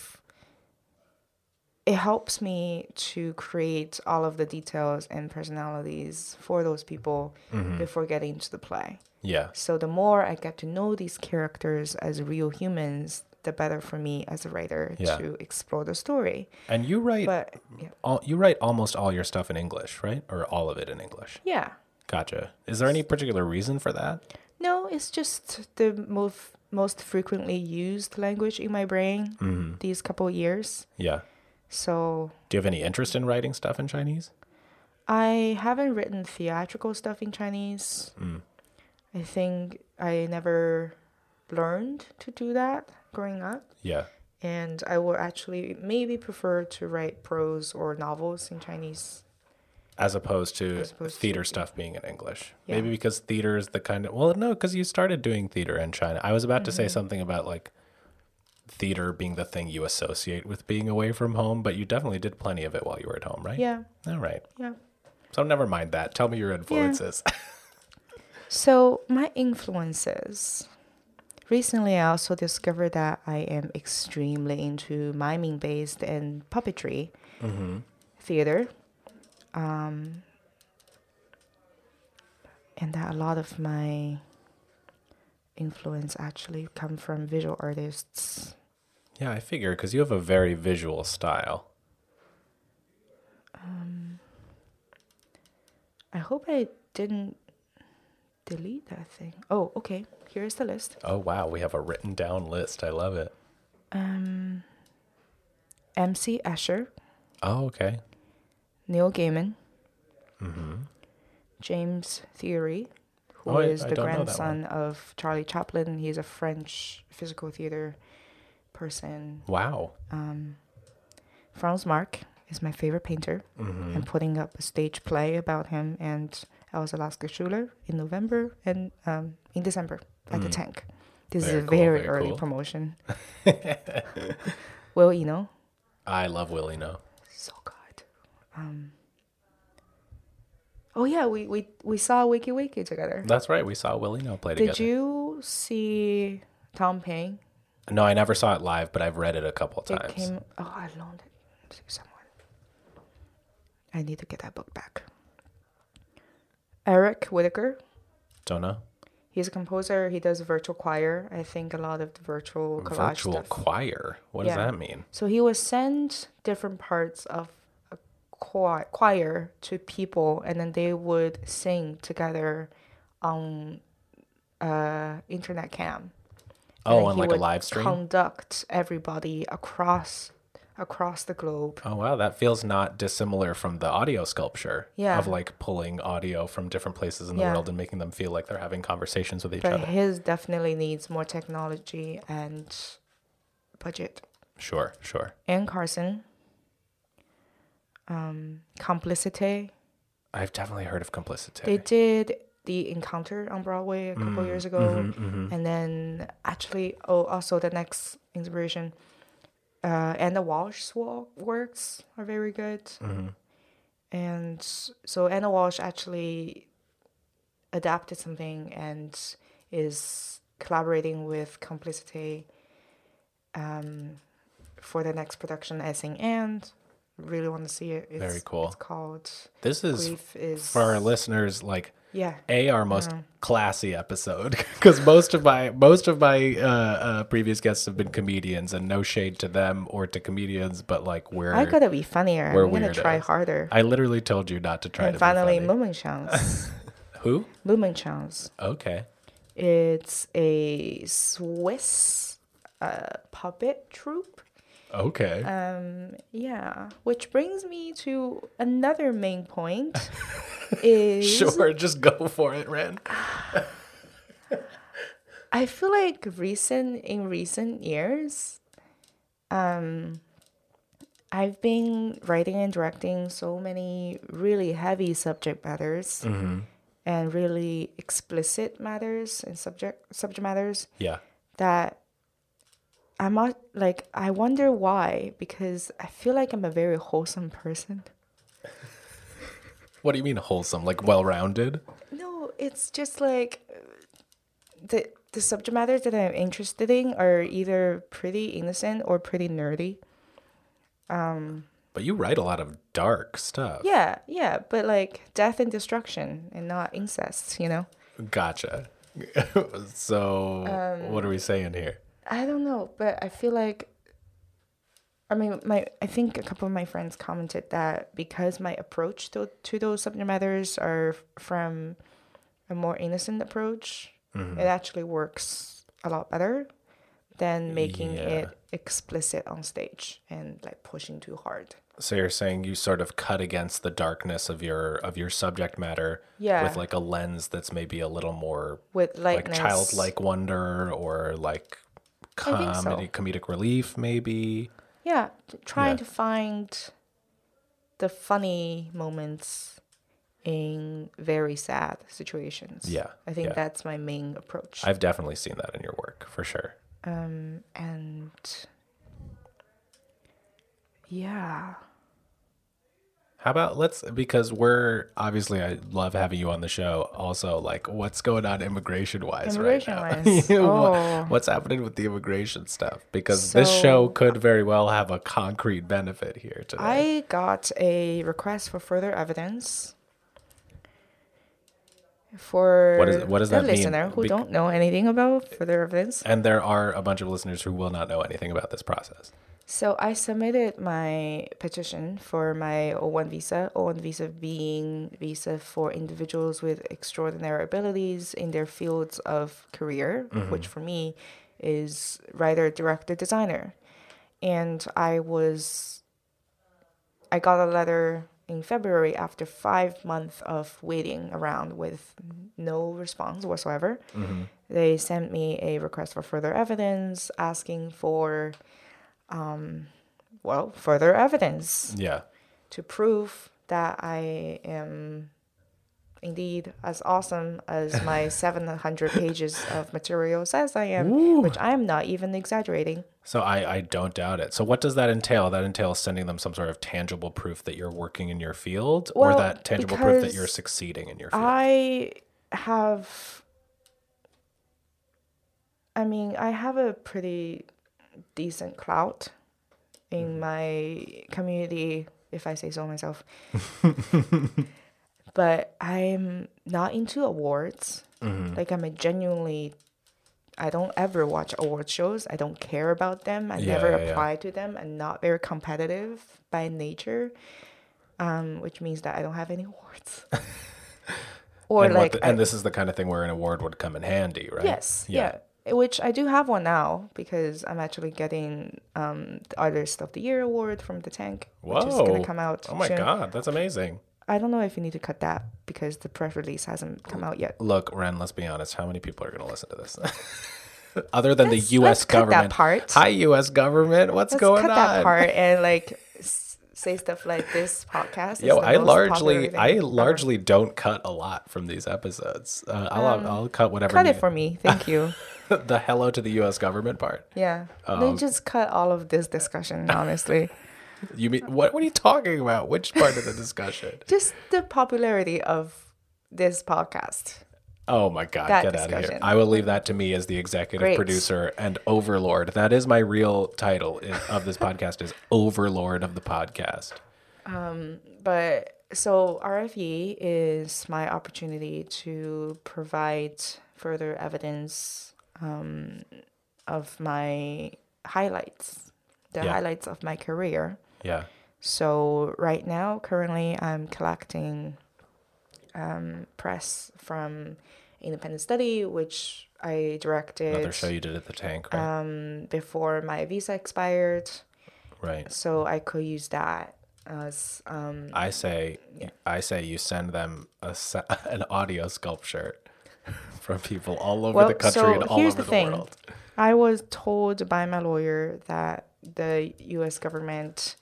It helps me to create all of the details and personalities for those people Mm-hmm. before getting to the play. yeah. So the more I get to know these characters as real humans, the better for me as a writer Yeah. to explore the story. And you write But yeah, all you write almost all your stuff in English, right? Or all of it in English. yeah. Gotcha. Is there any particular reason for that? No, it's just the most most frequently used language in my brain Mm-hmm. these couple years. Yeah. So Do you have any interest in writing stuff in Chinese? I haven't written theatrical stuff in Chinese. Mm. I think I never learned to do that growing up. Yeah. And I would actually maybe prefer to write prose or novels in Chinese. As opposed to As opposed to- theater stuff being in English. Yeah. Maybe because theater is the kind of well, no, because you started doing theater in China. I was about to Mm-hmm. say something about like theater being the thing you associate with being away from home, but you definitely did plenty of it while you were at home, right? Yeah, All right. yeah. So never mind that. Tell me your influences. So my influences. Recently, I also discovered that I am extremely into miming based and puppetry mm-hmm. theater. Um, and that a lot of my influence actually come from visual artists. Yeah, I figure because you have a very visual style. I hope I didn't delete that thing. Oh, okay. Here's the list. Oh wow, we have a written down list. I love it. Um, MC Escher, Oh, okay. Neil Gaiman, Mm-hmm. James Thierrée, who Oh, I- is I the don't know that grandson of Charlie Chaplin. He's a French physical theater person. Wow. Um, Franz Marc is my favorite painter. Mm-hmm. I'm putting up a stage play about him and Elsa Lasker-Schüler in November and um, in December at the Mm. Tank. This Very is a cool, very, very early cool. promotion. well, you know, I love Will Eno. so good. Um, oh yeah, we, we we saw Wakey, Wakey together. That's right. We saw Will Eno play Did together. Did you see Thom Pain? No, I never saw it live, but I've read it a couple It times. came. Oh, I loaned it to someone. I need to get that book back. Eric Whitacre. Don't know. He's a composer. He does virtual choir. I think a lot of the virtual collage Virtual stuff. choir. What Yeah. does that mean? So he would send different parts of a choir, to people, and then they would sing together on uh, internet cam. Oh, on like a live stream. Conduct everybody across across the globe. Oh wow, that feels not dissimilar from the audio sculpture. Yeah. Of like pulling audio from different places in the Yeah. world and making them feel like they're having conversations with each But other. his definitely needs more technology and budget. Sure, sure. And Carson, um, Complicité. I've definitely heard of Complicité. They did the Encounter on Broadway a couple years ago, mm-hmm, and then actually, oh, also the next inspiration, uh, and the Walsh works are very good, mm-hmm. and so Enda Walsh actually adapted something and is collaborating with Complicité um, for the next production. Think and really want to see it. It's, Very cool. It's called This is Grief is for our listeners like yeah. a our most classy episode because most of my most of my uh, uh, previous guests have been comedians and no shade to them or to comedians but like we're I gotta be funnier. we're I'm gonna try harder. I literally told you not to try and to finally. Mummenschanz. who Mummenschanz. okay It's a Swiss uh, puppet troupe. Okay. Um, yeah, which brings me to another main point. is sure just go for it Ran. I feel like recent in recent years, um, I've been writing and directing so many really heavy subject matters and really explicit matters and subject subject matters yeah. that I'm not like I wonder why because I feel like I'm a very wholesome person. what do you mean wholesome like well-rounded No, it's just like the the subject matters that I'm interested in are either pretty innocent or pretty nerdy. but you write a lot of dark stuff Yeah, yeah, but like death and destruction and not incest, you know? gotcha so Um, what are we saying here I don't know, but I feel like I mean, my I think a couple of my friends commented that because my approach to, to those subject matters are from a more innocent approach, Mm-hmm. it actually works a lot better than making Yeah. it explicit on stage and like pushing too hard. So you're saying you sort of cut against the darkness of your of your subject matter Yeah. with like a lens that's maybe a little more With like lightness. childlike wonder or like Think so. comedy comedic relief maybe. Yeah, trying Yeah. to find the funny moments in very sad situations. Yeah, I think yeah. that's my main approach. I've definitely seen that in your work for sure. um, and yeah, How about let's because we're obviously I love having you on the show. Also, like what's going on immigration wise right now? You know, oh. What's happening with the immigration stuff? Because this show could very well have a concrete benefit here today. I got a request for further evidence. For What is- what does the that mean? listener who Bec- don't know anything about further evidence, and there are a bunch of listeners who will not know anything about this process. So I submitted my petition for my O1 visa. O1 visa being visa for individuals with extraordinary abilities in their fields of career, mm-hmm. which for me is writer, director, designer. And I was I got a letter in February after five months of waiting around with no response whatsoever. Mm-hmm. They sent me a request for further evidence, asking for um, well, further evidence Yeah. to prove that I am indeed as awesome as my 700 pages of material says I am, which I am not even exaggerating. So I, I don't doubt it. So what does that entail? That entails sending them some sort of tangible proof that you're working in your field, or that tangible proof that you're succeeding in your field. I have, I mean, I have a pretty decent clout in my community, if I say so myself. but I'm not into awards. Like, I'm a genuinely, I don't ever watch award shows. I don't care about them. I Yeah, never yeah, yeah. apply to them. I'm not very competitive by nature, um, which means that I don't have any awards. or and, like, the- I- and this is the kind of thing where an award would come in handy, right? Yes. Yeah. Which I do have one now because I'm actually getting um, the Artist of the Year award from the Tank, which is gonna come out. Oh my soon. god, that's amazing. I don't know if you need to cut that because the press release hasn't come out yet. Look, Ran, let's be honest. How many people are going to listen to this? Other than Let's- the U.S. let's cut that government. part. Hi, U.S. government. What's Let's going cut on? that part and like say stuff like this podcast. Yo, I largely, I ever. largely don't cut a lot from these episodes. Uh, I'll, I'll cut whatever. Um, cut it for me, thank you. the hello to the U.S. government part. Yeah, Um, then just cut all of this discussion. Honestly, You mean what? What are you talking about? Which part of the discussion? just the popularity of this podcast. Oh my god, That get out of here. I will leave that to me as the executive Great. producer and overlord. That is my real title of this podcast is overlord of the podcast. Um, but so RFE is my opportunity to provide further evidence um, of my highlights, the Yeah. highlights of my career. Yeah. So right now, currently, I'm collecting um, press from Independent Study, which I directed Another show you did at the tank, right? um, before my visa expired. right. So I could use that as um, I say Yeah. I say you send them a an audio sculpture from people all over Well, the country so and all here's over the the, thing. world. I was told by my lawyer that the US government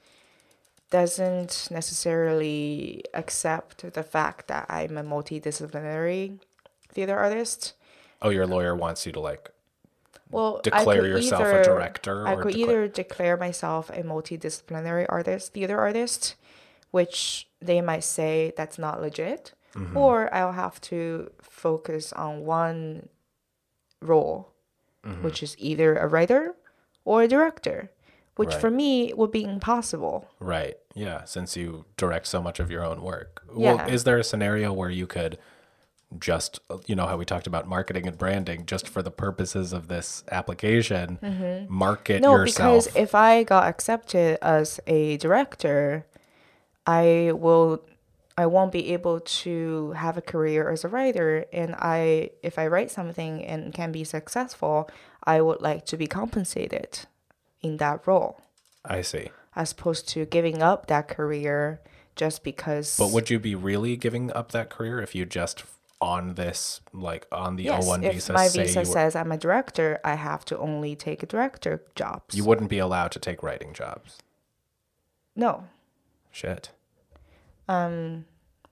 doesn't necessarily accept the fact that I'm a multidisciplinary theater artist. Oh, your lawyer wants you to like Well, Declare yourself a director I could declare- either declare myself a multidisciplinary artist, theater artist, which they might say that's not legit, Mm-hmm. or I'll have to focus on one role, Mm-hmm. which is either a writer or a director, which Right. for me would be impossible. Right. Yeah. Since you direct so much of your own work. Yeah. Well, is there a scenario where you could just, you know, how we talked about marketing and branding, just for the purposes of this application, market Mm-hmm. No, yourself? because if I got accepted as a director, I will I won't be able to have a career as a writer and I if I write something and can be successful, I would like to be compensated in that role I see. as opposed to giving up that career just because But would you be really giving up that career if you just on this, like on the yes, O1 if visa, my visa says I'm a director, I have to only take director jobs. you wouldn't be allowed to take writing jobs? no. Shit.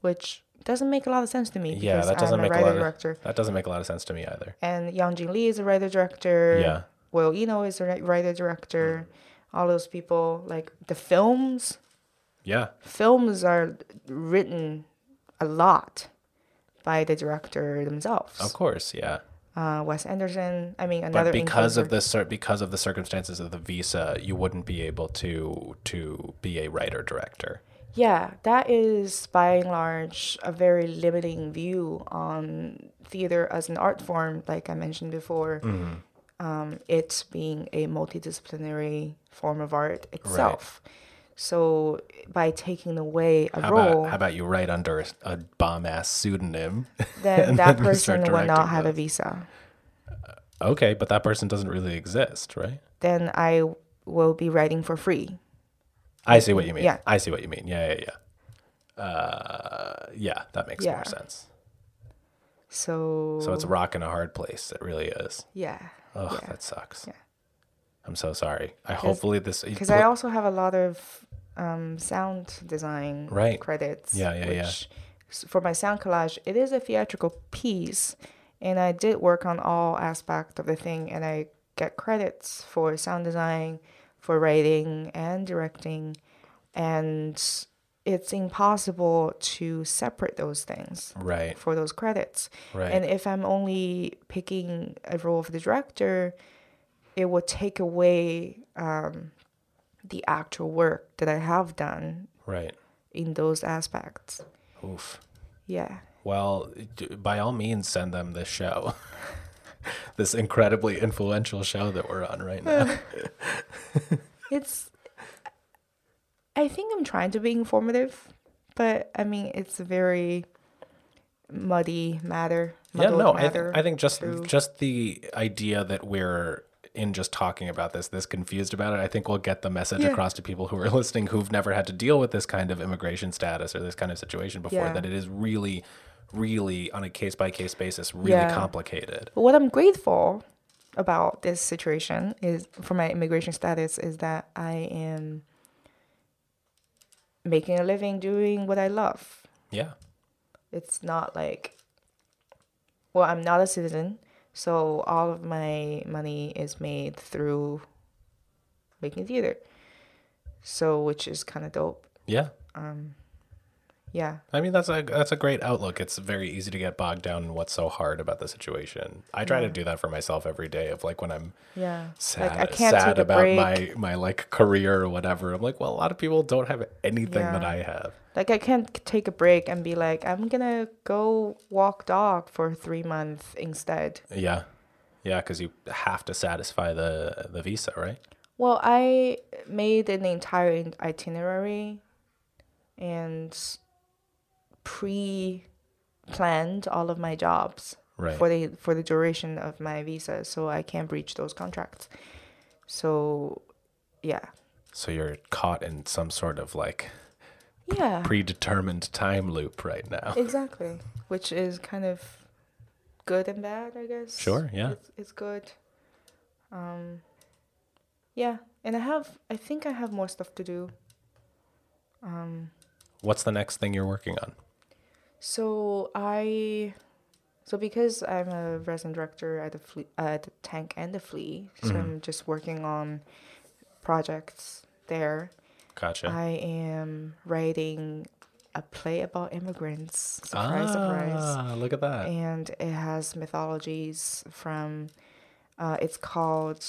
Which doesn't make a lot of sense to me because Yeah, that doesn't I'm a make a writer lot of director. that doesn't make a lot of sense to me either. And Young Jean Lee is a writer director. Yeah. Will Eno is a writer director. All those people, like the films, Yeah. films are written a lot by the director themselves. Of course, yeah. Uh, Wes Anderson. I mean, another but because of the cir- because of the circumstances of the visa, you wouldn't be able to to be a writer director. Yeah, that is by and large a very limiting view on theater as an art form, like I mentioned before. Mm-hmm. Um, it being a multidisciplinary form of art itself. So by taking away a How role, about how about you write under a, a bomb ass pseudonym? then that then person will not have a those? visa. okay, but that person doesn't really exist, right? Then I will be writing for free. I see what you mean. Yeah. I see what you mean. Yeah, yeah, yeah. Uh, yeah, that makes Yeah. more sense. So So it's a rock and a hard place. It really is. yeah, Oh, Yeah. that sucks. Yeah. I'm so sorry. I hopefully this because I also have a lot of um, sound design Right. credits. Yeah, yeah, yeah. s- For my sound collage, it is a theatrical piece, and I did work on all aspects of the thing, and I get credits for sound design, for writing and directing, and it's impossible to separate those things right, for those credits. right. And if I'm only picking a role of the director, it would take away um, the actual work that I have done right. in those aspects. Oof. Yeah. Well, by all means, send them this show. this incredibly influential show that we're on right now. It's, I think I'm trying to be informative, but I mean, it's a very, muddy matter. Yeah, no, I, th- I think just through- just the idea that we're in just talking about this, this confused about it, I think we'll get the message Yeah. across to people who are listening who've never had to deal with this kind of immigration status or this kind of situation before. Yeah. That it is really, really on a case by case basis, really Yeah. complicated. But what I'm grateful about this situation is for my immigration status is that I am making a living doing what I love. Yeah, It's not like well, I'm not a citizen, so all of my money is made through making theater. So which is kind of dope. yeah. Um, Yeah. I mean that's a that's a great outlook. It's very easy to get bogged down in what's so hard about the situation. I try to do that for myself every day. Of like when I'm Yeah. sad, like I can't sad take a about break. my my like career or whatever. I'm like, well, a lot of people don't have anything that I have. Like I can't take a break and be like, I'm gonna go walk dog for three months instead. Yeah, yeah, because you have to satisfy the the visa, right? Well, I made an entire itinerary and pre-planned all of my jobs Right. for the for the duration of my visa, so I can't breach those contracts. So, yeah, So you're caught in some sort of like yeah, predetermined time loop right now. exactly. Which is kind of good and bad, I guess. Sure, yeah. it's, it's good. Um, yeah, and I have, I think I have more stuff to do. What's the next thing you're working on? So I, so because I'm a resident director at the flea, at the tank and the flea, so I'm just working on projects there. Gotcha. I am writing a play about immigrants. Surprise, surprise. ah, look at that. And it has mythologies from. Uh, it's called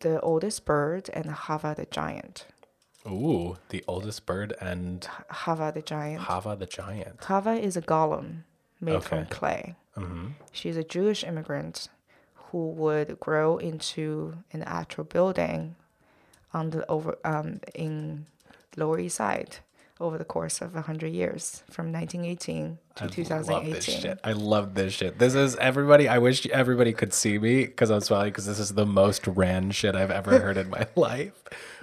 the oldest bird and Hava the giant. Ooh, the oldest bird and Hava the giant. Hava the giant. Hava is a golem made from clay. Mm-hmm. She's a Jewish immigrant who would grow into an actual building on the over um, in Lower East Side over the course of hundred years, from 1918 to I love 2018. this shit. I love this shit. This is everybody. I wish everybody could see me because I'm smiling because this is the most ran shit I've ever heard in my life.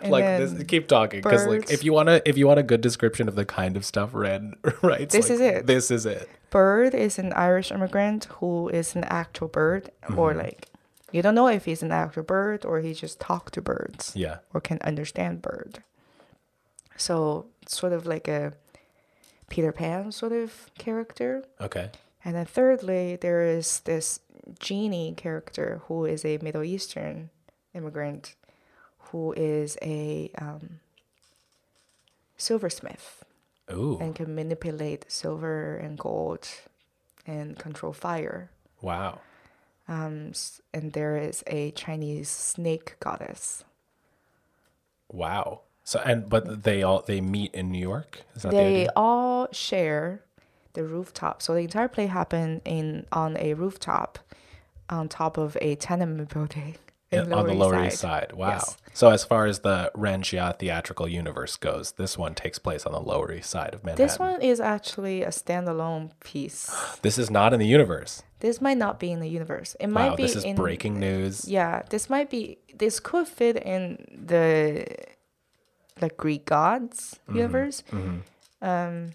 And like this, keep talking because like if you want to, if you want a good description of the kind of stuff Ran writes, This like, is it. This is it. Bird is an Irish immigrant who is an actual bird, Mm-hmm. or like you don't know if he's an actual bird or he just talk to birds. Yeah. or can understand bird. So it's sort of like a Peter Pan sort of character. Okay. And then thirdly, there is this genie character who is a Middle Eastern immigrant who is a um, silversmith Ooh. and can manipulate silver and gold and control fire. wow. Um, and there is a Chinese snake goddess. Wow. So and but they all they meet in New York. Is that they idea? all share the rooftop. So the entire play happened in on a rooftop on top of a tenement building in on the Lower East Side. Wow. Yes. So as far as the Ran Xia theatrical universe goes, this one takes place on the Lower East Side of Manhattan. This one is actually a standalone piece. This is not in the universe. This might not be in the universe. It might Wow, be this is in breaking news. Yeah, this might be this could fit in the like Greek gods Mm-hmm. universe. Um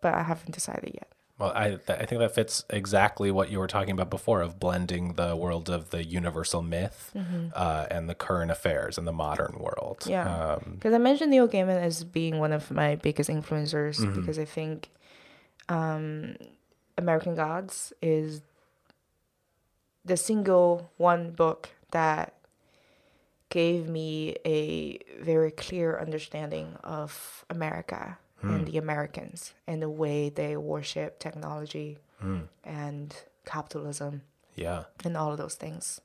but I haven't decided yet. Well, I th- I think that fits exactly what you were talking about before of blending the world of the universal myth uh, and the current affairs in the modern world. Mm-hmm. Yeah. Um, Because I mentioned Neil Gaiman as being one of my biggest influencers Mm-hmm. because I think um, American Gods is the single one book that gave me a very clear understanding of America Hmm. and the Americans and the way they worship technology Hmm. and capitalism yeah. and all of those things.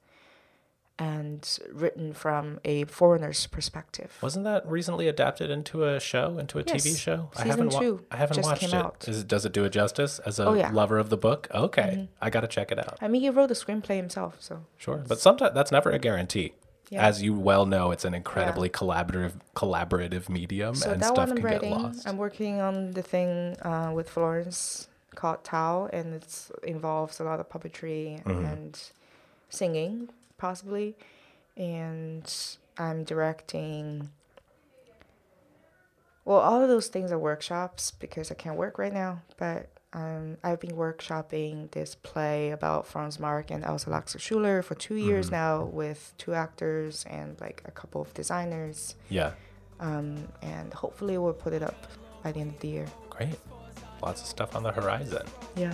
And written from a foreigner's perspective. Wasn't that recently adapted into a show, into a TV Yes. show? I Season haven't wa- two I haven't watched it. out. Is it. Does it do it justice as a Oh, yeah. Mm-hmm. lover of the book? Okay, I got to check it out. I mean, he wrote the screenplay himself, so Sure, but sometimes that's never a guarantee. Yeah. As you well know, it's an incredibly collaborative collaborative medium, so and that stuff one I'm can get writing. lost. I'm working on the thing uh, with Florence called Tao, and it involves a lot of puppetry and singing, possibly. And I'm directing. Well, all of those things are workshops because I can't work right now. But um, I've been workshopping this play about Franz Marc and Elsa Lasker-Schüler for two years now with two actors and like a couple of designers. Yeah. Um, and hopefully we'll put it up by the end of the year. Great. Lots of stuff on the horizon. Yeah.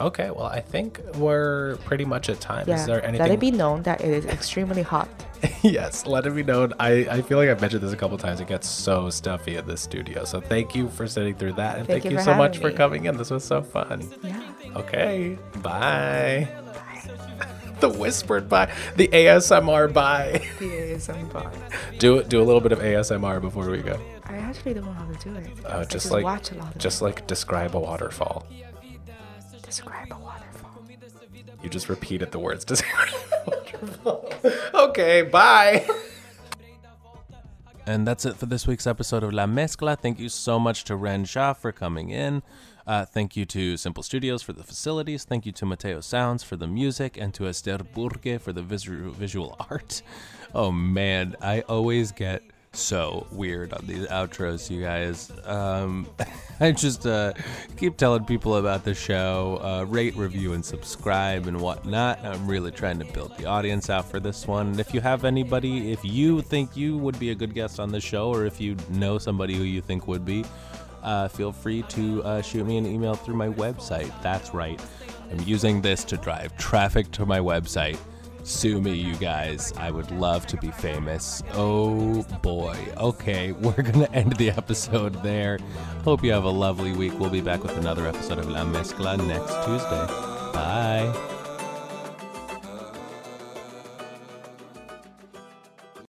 Okay, well, I think we're pretty much at time. Yeah. Is there Let anything? it be known that it is extremely hot. yes, let it be known. I, I feel like I've mentioned this a couple times. It gets so stuffy in this studio. So thank you for sitting through that. And thank, Thank you, you so much having for coming in. This was so fun. Yeah. Okay, bye. the whispered bye. The ASMR bye. Yes, I'm fine. do do a little bit of ASMR before we go. I actually don't know how to do it. Uh, I just like watch a lot of just like describe a waterfall. describe a waterfall. You just repeated the words. Okay, bye. And that's it for this week's episode of La Mezcla. Thank you so much to Ran Xia for coming in. Uh, thank you to Simple Studios for the facilities. Thank you to Mateo Sounds for the music and to Esther Burke for the visual art. Oh man, I always get so weird on these outros, you guys. Um, I just uh, keep telling people about the show, uh, rate, review, and subscribe and whatnot. I'm really trying to build the audience out for this one. And if you have anybody, if you think you would be a good guest on the show, or if you know somebody who you think would be, uh, feel free to uh, shoot me an email through my website. That's right. I'm using this to drive traffic to my website. Sue me, you guys. I would love to be famous. Oh boy. Okay, we're going to end the episode there. Hope you have a lovely week. We'll be back with another episode of La Mezcla next Tuesday. Bye.